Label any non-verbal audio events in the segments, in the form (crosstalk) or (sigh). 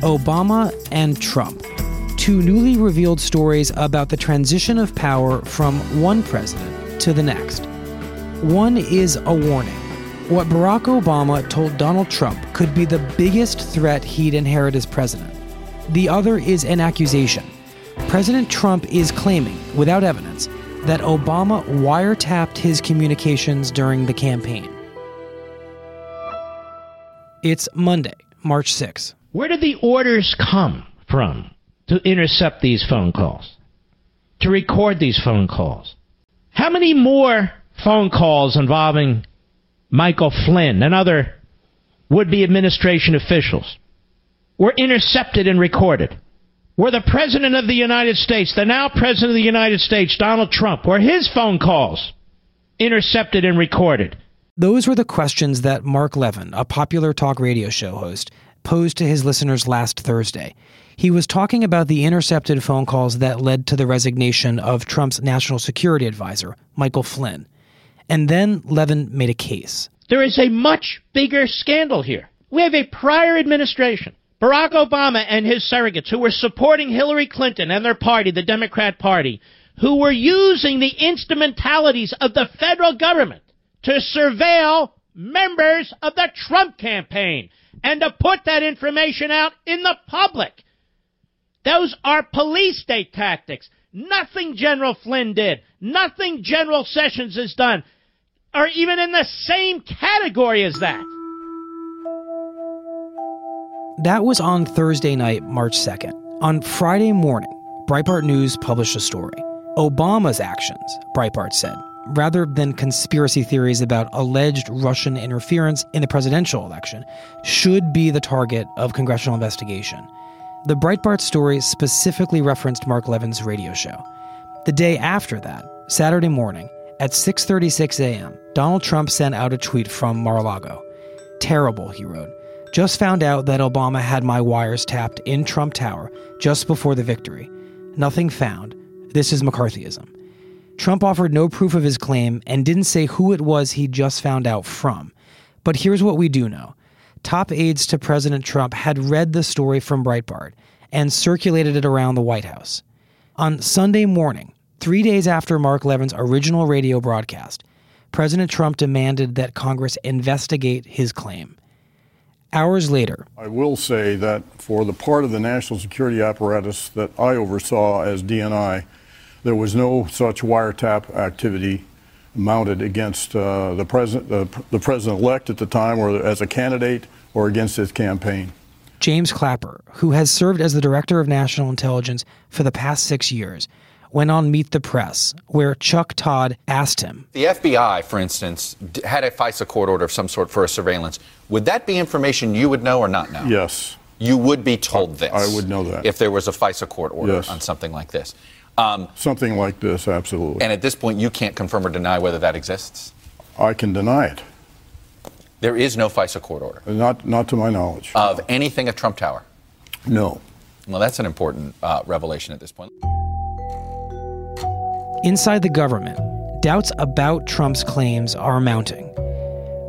Obama and Trump, two newly revealed stories about the transition of power from one president to the next. One is a warning. What Barack Obama told Donald Trump could be the biggest threat he'd inherit as president. The other is an accusation. President Trump is claiming, without evidence, that Obama wiretapped his communications during the campaign. It's Monday, March 6. Where did the orders come from to intercept these phone calls? To record these phone calls? How many more phone calls involving Michael Flynn and other would be administration officials were intercepted and recorded? Were the President of the United States, the now President of the United States, Donald Trump, were his phone calls intercepted and recorded? Those were the questions that Mark Levin, a popular talk radio show host, posed to his listeners last Thursday. He was talking about the intercepted phone calls that led to the resignation of Trump's national security advisor, Michael Flynn. And then Levin made a case. There is a much bigger scandal here. We have a prior administration, Barack Obama and his surrogates, who were supporting Hillary Clinton and their party, the Democrat Party, who were using the instrumentalities of the federal government to surveil members of the Trump campaign and to put that information out in the public. Those are police state tactics. Nothing General Flynn did, nothing General Sessions has done, are even in the same category as that. That was on Thursday night, March 2nd. On Friday morning, Breitbart News published a story. Obama's actions, Breitbart said, rather than conspiracy theories about alleged Russian interference in the presidential election, should be the target of congressional investigation. The Breitbart story specifically referenced Mark Levin's radio show. The day after that, Saturday morning, at 6:36 a.m., Donald Trump sent out a tweet from Mar-a-Lago. Terrible, he wrote. Just found out that Obama had my wires tapped in Trump Tower just before the victory. Nothing found. This is McCarthyism. Trump offered no proof of his claim and didn't say who it was he just found out from. But here's what we do know top aides to President Trump had read the story from Breitbart and circulated it around the White House. On Sunday morning, three days after Mark Levin's original radio broadcast, President Trump demanded that Congress investigate his claim. Hours later, I will say that for the part of the national security apparatus that I oversaw as DNI, there was no such wiretap activity mounted against uh, the president, the, the president-elect at the time, or as a candidate, or against his campaign. James Clapper, who has served as the director of national intelligence for the past six years, went on Meet the Press, where Chuck Todd asked him. The FBI, for instance, had a FISA court order of some sort for a surveillance. Would that be information you would know or not know? Yes. You would be told this. I would know that. If there was a FISA court order yes. on something like this. Um, something like this, absolutely. And at this point, you can't confirm or deny whether that exists? I can deny it. There is no FISA court order? Not, not to my knowledge. Of anything at Trump Tower? No. Well, that's an important uh, revelation at this point. Inside the government, doubts about Trump's claims are mounting.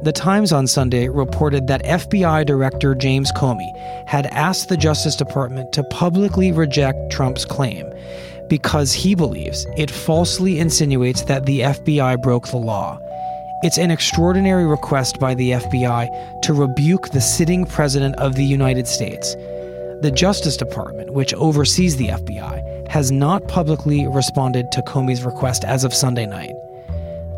The Times on Sunday reported that FBI Director James Comey had asked the Justice Department to publicly reject Trump's claim because he believes it falsely insinuates that the FBI broke the law. It's an extraordinary request by the FBI to rebuke the sitting president of the United States. The Justice Department, which oversees the FBI, has not publicly responded to Comey's request as of Sunday night.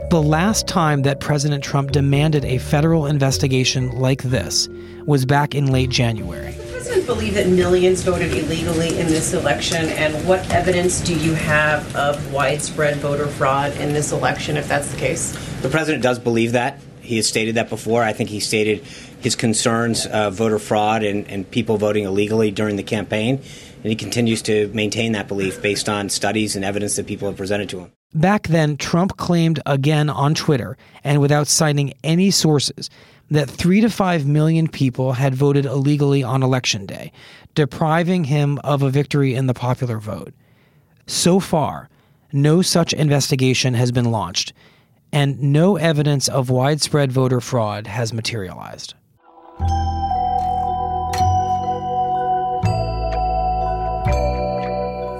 The last time that President Trump demanded a federal investigation like this was back in late January. Does believe that millions voted illegally in this election? And what evidence do you have of widespread voter fraud in this election, if that's the case? The president does believe that. He has stated that before. I think he stated his concerns of voter fraud and, and people voting illegally during the campaign. And he continues to maintain that belief based on studies and evidence that people have presented to him. Back then, Trump claimed again on Twitter, and without citing any sources, that three to five million people had voted illegally on election day, depriving him of a victory in the popular vote. So far, no such investigation has been launched, and no evidence of widespread voter fraud has materialized.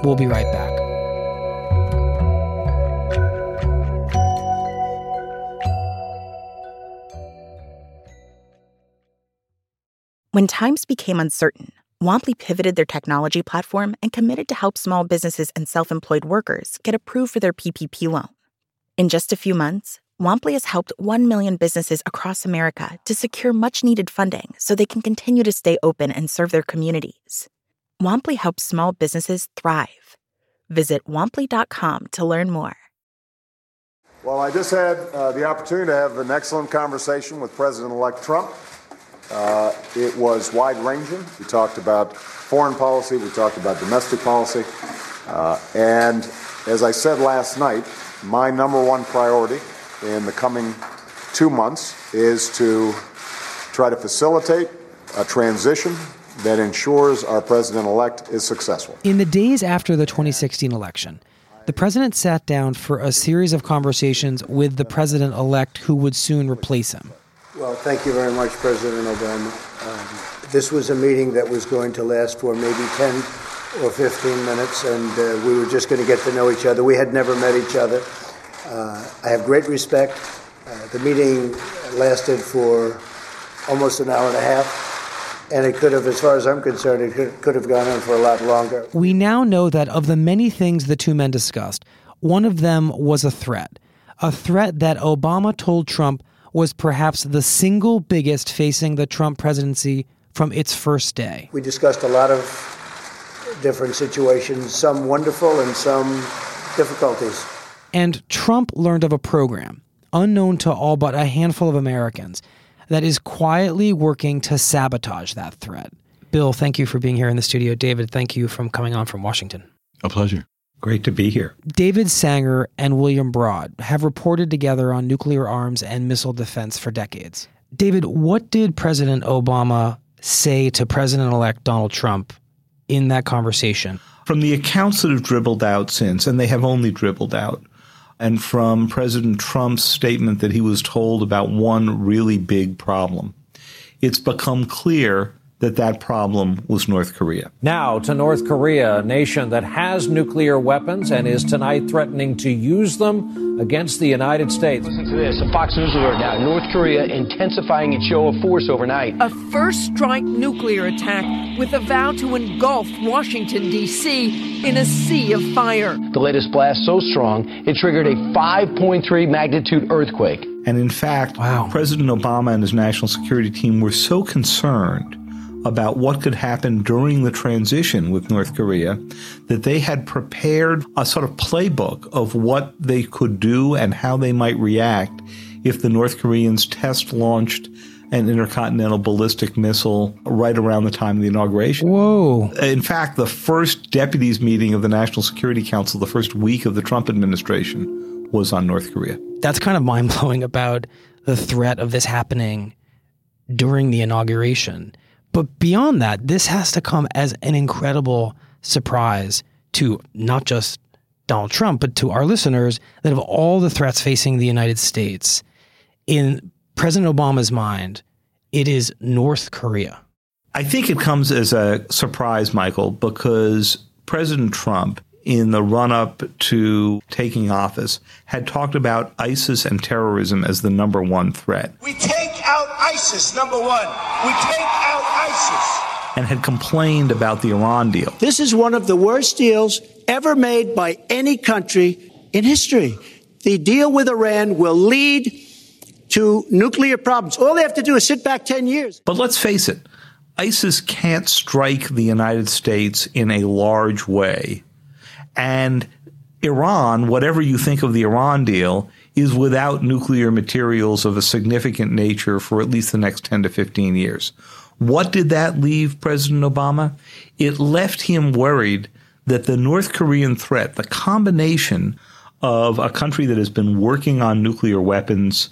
We'll be right back. When times became uncertain, Womply pivoted their technology platform and committed to help small businesses and self employed workers get approved for their PPP loan. In just a few months, Womply has helped 1 million businesses across America to secure much needed funding so they can continue to stay open and serve their communities. Womply helps small businesses thrive. Visit womply.com to learn more. Well, I just had uh, the opportunity to have an excellent conversation with President elect Trump. Uh, it was wide ranging. We talked about foreign policy, we talked about domestic policy. Uh, and as I said last night, my number one priority in the coming two months is to try to facilitate a transition that ensures our president elect is successful. In the days after the 2016 election, the president sat down for a series of conversations with the president elect who would soon replace him. Well, thank you very much, President Obama. Um, this was a meeting that was going to last for maybe 10 or 15 minutes, and uh, we were just going to get to know each other. We had never met each other. Uh, I have great respect. Uh, the meeting lasted for almost an hour and a half, and it could have, as far as I'm concerned, it could, could have gone on for a lot longer. We now know that of the many things the two men discussed, one of them was a threat. A threat that Obama told Trump was perhaps the single biggest facing the Trump presidency from its first day. We discussed a lot of different situations, some wonderful and some difficulties. And Trump learned of a program, unknown to all but a handful of Americans, that is quietly working to sabotage that threat. Bill, thank you for being here in the studio. David, thank you for coming on from Washington. A pleasure. Great to be here. David Sanger and William Broad have reported together on nuclear arms and missile defense for decades. David, what did President Obama say to President elect Donald Trump in that conversation? From the accounts that have dribbled out since, and they have only dribbled out, and from President Trump's statement that he was told about one really big problem, it's become clear that that problem was North Korea. Now to North Korea, a nation that has nuclear weapons and is tonight threatening to use them against the United States. Listen to this. A Fox News alert now. North Korea intensifying its show of force overnight. A first strike nuclear attack with a vow to engulf Washington, D.C. in a sea of fire. The latest blast so strong, it triggered a 5.3 magnitude earthquake. And in fact, wow. President Obama and his national security team were so concerned about what could happen during the transition with North Korea, that they had prepared a sort of playbook of what they could do and how they might react if the North Koreans test launched an intercontinental ballistic missile right around the time of the inauguration. Whoa. In fact, the first deputies meeting of the National Security Council, the first week of the Trump administration, was on North Korea. That's kind of mind blowing about the threat of this happening during the inauguration. But beyond that, this has to come as an incredible surprise to not just Donald Trump, but to our listeners that of all the threats facing the United States, in President Obama's mind, it is North Korea. I think it comes as a surprise, Michael, because President Trump in the run up to taking office had talked about ISIS and terrorism as the number one threat. We take out ISIS, number one. We take out ISIS. And had complained about the Iran deal. This is one of the worst deals ever made by any country in history. The deal with Iran will lead to nuclear problems. All they have to do is sit back 10 years. But let's face it, ISIS can't strike the United States in a large way. And Iran, whatever you think of the Iran deal, is without nuclear materials of a significant nature for at least the next 10 to 15 years. What did that leave President Obama? It left him worried that the North Korean threat, the combination of a country that has been working on nuclear weapons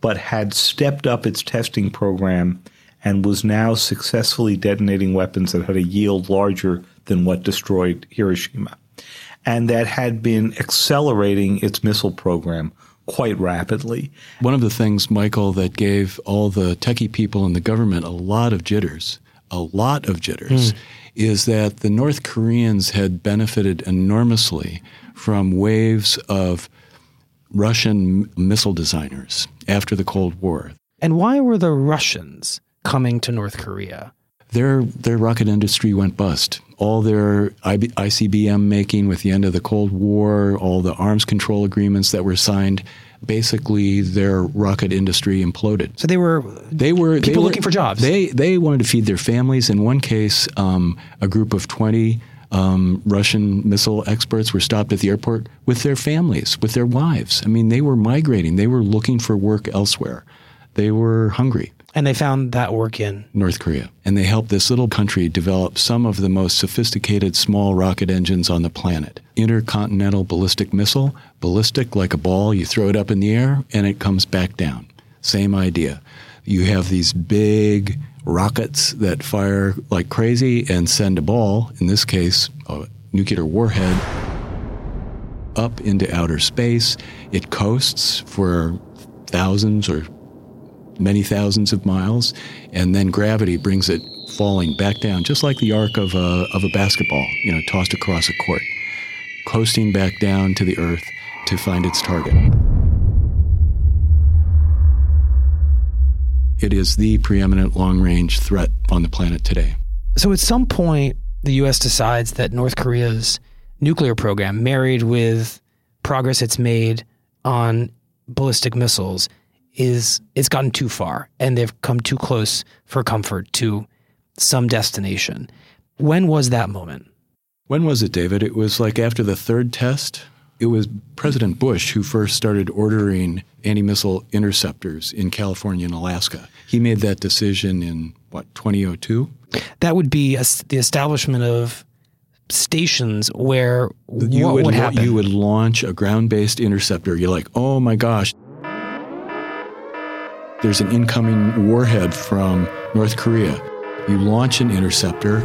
but had stepped up its testing program and was now successfully detonating weapons that had a yield larger than what destroyed Hiroshima, and that had been accelerating its missile program quite rapidly. One of the things, Michael, that gave all the techie people in the government a lot of jitters, a lot of jitters, mm. is that the North Koreans had benefited enormously from waves of Russian missile designers after the Cold War. And why were the Russians coming to North Korea? Their their rocket industry went bust. All their ICBM making with the end of the Cold War, all the arms control agreements that were signed, basically their rocket industry imploded. So they were they were people they were, looking for jobs. They they wanted to feed their families. In one case, um, a group of twenty um, Russian missile experts were stopped at the airport with their families, with their wives. I mean, they were migrating. They were looking for work elsewhere. They were hungry. And they found that work in North Korea. And they helped this little country develop some of the most sophisticated small rocket engines on the planet. Intercontinental ballistic missile, ballistic like a ball, you throw it up in the air and it comes back down. Same idea. You have these big rockets that fire like crazy and send a ball, in this case, a nuclear warhead, up into outer space. It coasts for thousands or many thousands of miles, and then gravity brings it falling back down, just like the arc of a, of a basketball, you know, tossed across a court, coasting back down to the earth to find its target. It is the preeminent long range threat on the planet today. So, at some point, the U.S. decides that North Korea's nuclear program, married with progress it's made on ballistic missiles, is it's gotten too far and they've come too close for comfort to some destination. When was that moment? When was it, David? It was like after the third test. It was President Bush who first started ordering anti missile interceptors in California and Alaska. He made that decision in, what, 2002? That would be a, the establishment of stations where you what would, would happen? You would launch a ground based interceptor. You're like, oh my gosh, there's an incoming warhead from North Korea. You launch an interceptor.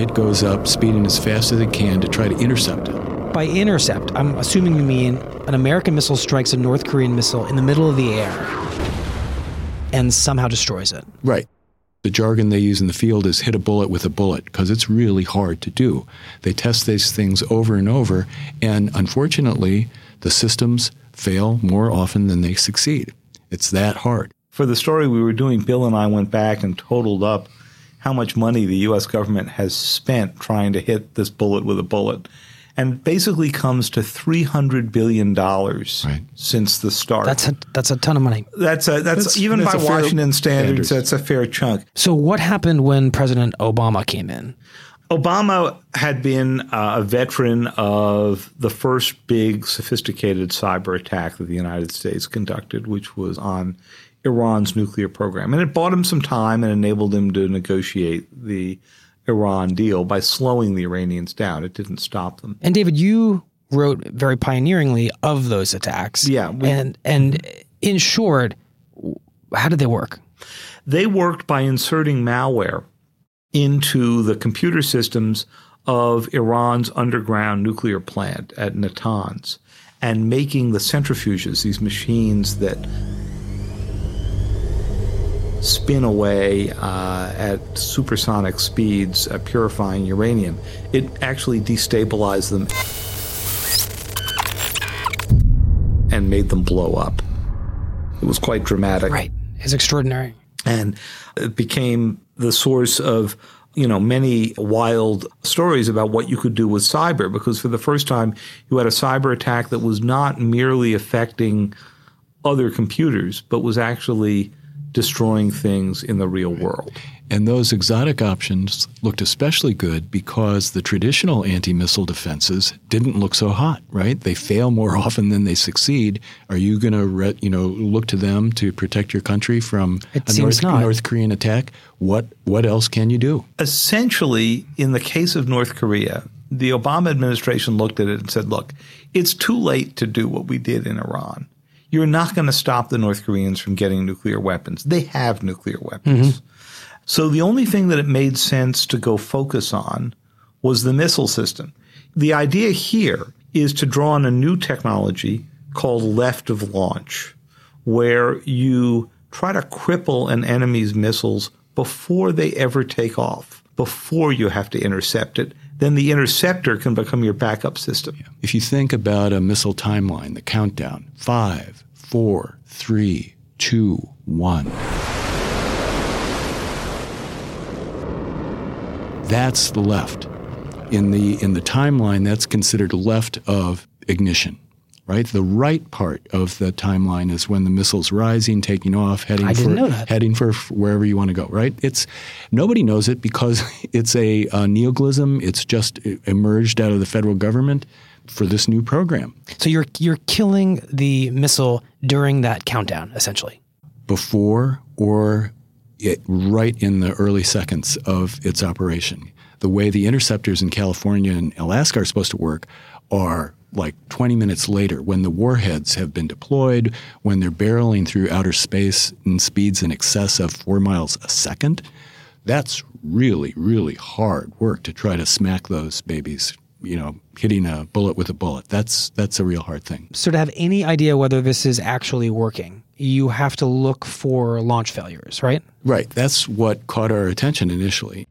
It goes up, speeding as fast as it can to try to intercept it. By intercept, I'm assuming you mean an American missile strikes a North Korean missile in the middle of the air and somehow destroys it. Right. The jargon they use in the field is hit a bullet with a bullet because it's really hard to do. They test these things over and over, and unfortunately, the systems fail more often than they succeed. It's that hard. For the story we were doing, Bill and I went back and totaled up how much money the U.S. government has spent trying to hit this bullet with a bullet. And basically comes to three hundred billion dollars right. since the start. That's a that's a ton of money. That's a that's, that's even that's by Washington standards, standards, that's a fair chunk. So what happened when President Obama came in? Obama had been uh, a veteran of the first big sophisticated cyber attack that the United States conducted, which was on Iran's nuclear program. And it bought him some time and enabled him to negotiate the Iran deal by slowing the Iranians down. It didn't stop them. And David, you wrote very pioneeringly of those attacks. Yeah. We, and and in short, how did they work? They worked by inserting malware into the computer systems of Iran's underground nuclear plant at Natanz and making the centrifuges, these machines that spin away uh, at supersonic speeds, uh, purifying uranium. It actually destabilized them and made them blow up. It was quite dramatic. Right. It's extraordinary. And it became the source of you know many wild stories about what you could do with cyber because for the first time you had a cyber attack that was not merely affecting other computers but was actually destroying things in the real world. And those exotic options looked especially good because the traditional anti missile defenses didn't look so hot, right? They fail more (laughs) often than they succeed. Are you going to, re- you know, look to them to protect your country from It a seems North. North Korean attack? What what else can you do? Essentially, in the case of North Korea, the Obama administration looked at it and said, look, it's too late to do what we did in Iran. You're not going to stop the North Koreans from getting nuclear weapons. They have nuclear weapons. Mm-hmm. So the only thing that it made sense to go focus on was the missile system. The idea here is to draw on a new technology called left of launch, where you try to cripple an enemy's missiles before they ever take off, before you have to intercept it. Then the interceptor can become your backup system. If you think about a missile timeline, the countdown five, four, three, two, one. That's the left. In the in the timeline, that's considered left of ignition. Right? The right part of the timeline is when the missile's rising, taking off, heading for didn't know that. heading for wherever you want to go. Right? It's nobody knows it because (laughs) it's a, a neoglism. It's just emerged out of the federal government for this new program. So you're you're killing the missile during that countdown, essentially. before or it, right in the early seconds of its operation. The way the interceptors in California and Alaska are supposed to work are like 20 minutes later when the warheads have been deployed, when they're barreling through outer space in speeds in excess of four miles a second. That's really, really hard work to try to smack those babies, you know, hitting a bullet with a bullet. That's that's a real hard thing. So to have any idea whether this is actually working, you have to look for launch failures, right? Right. That's what caught our attention initially.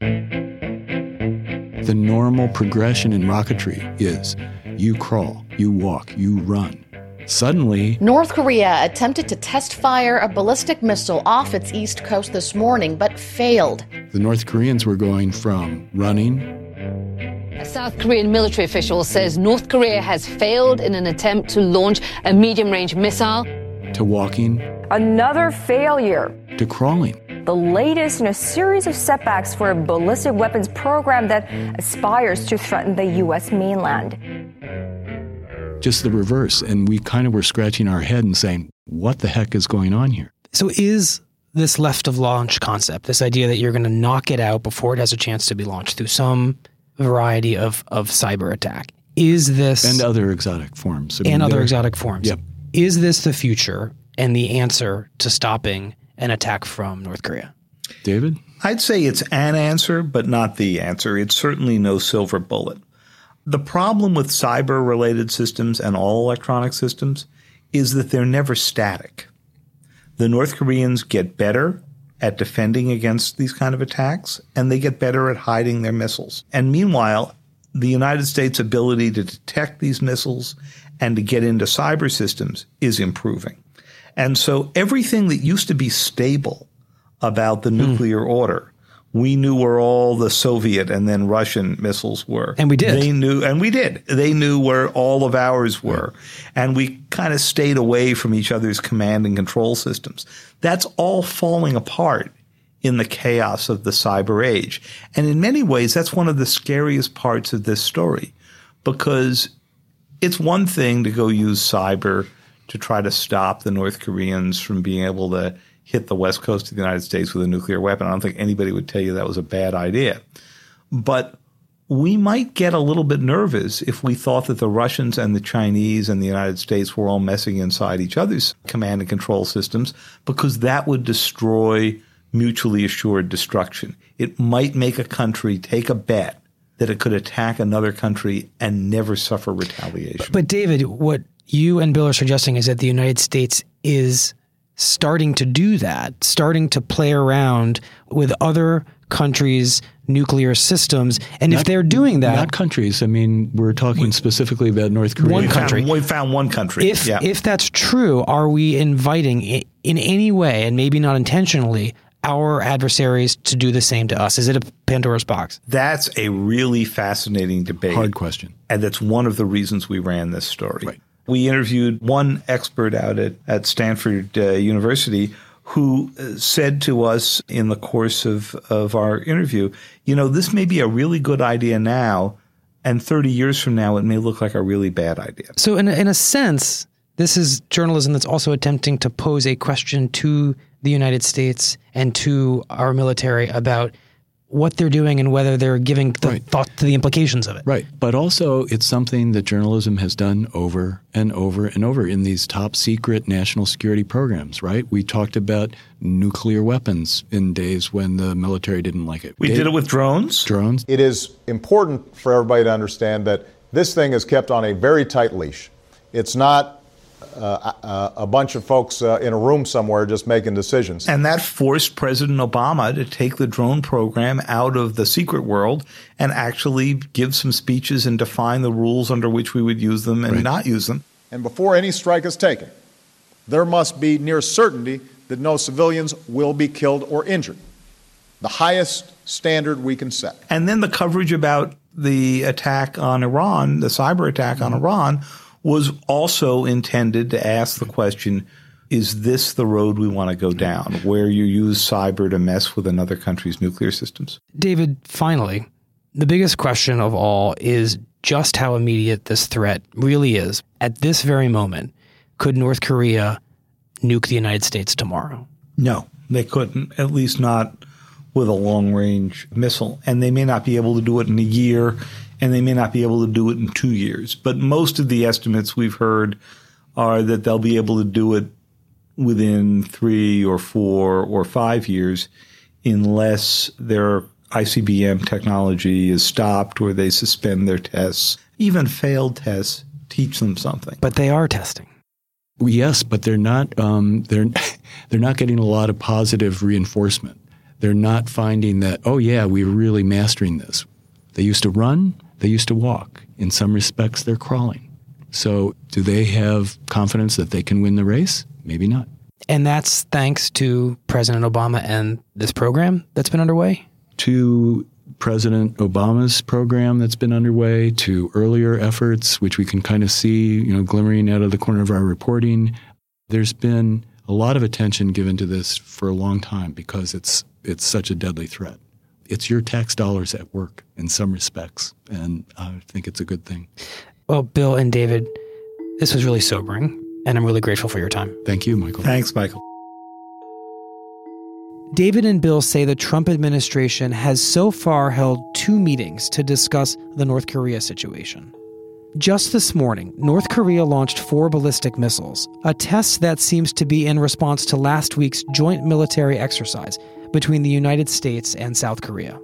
The normal progression in rocketry is you crawl, you walk, you run. Suddenly, North Korea attempted to test fire a ballistic missile off its east coast this morning, but failed. the North Koreans were going from running A South Korean military official says North Korea has failed in an attempt to launch a medium range missile. To walking Another failure. to crawling. The latest in a series of setbacks for a ballistic weapons program that aspires to threaten the U.S. mainland. Just the reverse. And we kind of were scratching our head and saying, what the heck is going on here? So is this left of launch concept, this idea that you're going to knock it out before it has a chance to be launched through some variety of, of cyber attack, is this And other exotic forms. I mean, and other exotic forms? Yep. Is this the future and the answer to stopping an attack from North Korea? David? I'd say it's an answer, but not the answer. It's certainly no silver bullet. The problem with cyber related systems and all electronic systems is that they're never static. The North Koreans get better at defending against these kind of attacks, and they get better at hiding their missiles. And meanwhile, the United States' ability to detect these missiles and to get into cyber systems is improving. And so everything that used to be stable about the hmm. nuclear order, we knew where all the Soviet and then Russian missiles were. And we did. They knew, and we did. They knew where all of ours were. And we kind of stayed away from each other's command and control systems. That's all falling apart in the chaos of the cyber age. And in many ways, that's one of the scariest parts of this story because it's one thing to go use cyber to try to stop the North Koreans from being able to hit the west coast of the United States with a nuclear weapon. I don't think anybody would tell you that was a bad idea. But we might get a little bit nervous if we thought that the Russians and the Chinese and the United States were all messing inside each other's command and control systems because that would destroy mutually assured destruction. It might make a country take a bet that it could attack another country and never suffer retaliation. But David, what you and Bill are suggesting is that the United States is starting to do that, starting to play around with other countries' nuclear systems. And Not- if they're doing that, Not countries. I mean, we're talking specifically about North Korea. One We found- country. we found one country. if yeah. if that's true, are we inviting in any way, and maybe not intentionally, our adversaries to do the same to us? Is it a Pandora's box? That's a really fascinating debate. Hard question. And that's one of the reasons we ran this story. We interviewed one expert out at, at Stanford uh, University who uh, said to us in the course of, of our interview, you know, this may be a really good idea now, and 30 years from now, it may look like a really bad idea. So, in a, in a sense, this is journalism that's also attempting to pose a question to the United States and to our military about what they're doing and whether they're giving the thought to the implications of it. Right. But also, it's something that journalism has done over and over and over in these top secret national security programs, right? We talked about nuclear weapons in days when the military didn't like it. We did it with drones. Drones. It is important for everybody to understand that this thing is kept on a very tight leash. It's not uh, a, a bunch of folks uh, in a room somewhere just making decisions. And that forced President Obama to take the drone program out of the secret world and actually give some speeches and define the rules under which we would use them and not use them. And before any strike is taken, there must be near certainty that no civilians will be killed or injured. The highest standard we can set. And then the coverage about the attack on Iran, the cyber attack on Iran, was also intended to ask the question is this the road we want to go down, where you use cyber to mess with another country's nuclear systems? David, finally, the biggest question of all is just how immediate this threat really is. At this very moment, could North Korea nuke the United States tomorrow? No, they couldn't, at least not with a long range missile. And they may not be able to do it in a year, and they may not be able to do it in two years. But most of the estimates we've heard are that they'll be able to do it within three or four or five years unless their ICBM technology is stopped or they suspend their tests. Even failed tests teach them something. But they are testing. Yes, but they're not. Um, they're (laughs) they're not getting a lot of positive reinforcement. They're not finding that. Oh yeah, we're really mastering this. They used to run. They used to walk. In some respects, they're crawling. So, do they have confidence that they can win the race? Maybe not. And that's thanks to President Obama and this program that's been underway? To President Obama's program that's been underway, to earlier efforts, which we can kind of see, you know, glimmering out of the corner of our reporting. There's been a lot of attention given to this for a long time because it's it's such a deadly threat. It's your tax dollars at work in some respects, and I think it's a good thing. Well, Bill and David, this was really sobering, and I'm really grateful for your time. Thank you, Michael. Thanks, Michael. David and Bill say the Trump administration has so far held two meetings to discuss the North Korea situation. Just this morning, North Korea launched four ballistic missiles, a test that seems to be in response to last week's joint military exercise between the United States and South Korea.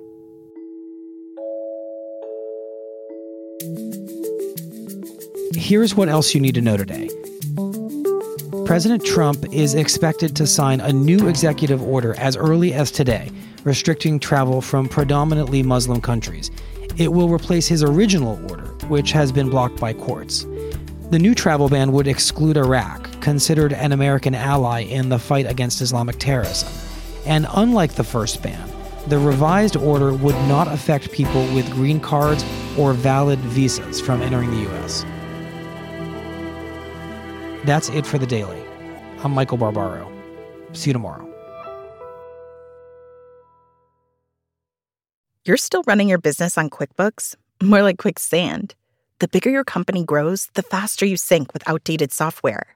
Here's what else you need to know today. President Trump is expected to sign a new executive order as early as today, restricting travel from predominantly Muslim countries. It will replace his original order, which has been blocked by courts. The new travel ban would exclude Iraq, considered an American ally in the fight against Islamic terrorism. And unlike the first ban, the revised order would not affect people with green cards or valid visas from entering the U.S. That's it for the daily. I'm Michael Barbaro. See you tomorrow. You're still running your business on QuickBooks? More like quicksand. The bigger your company grows, the faster you sync with outdated software.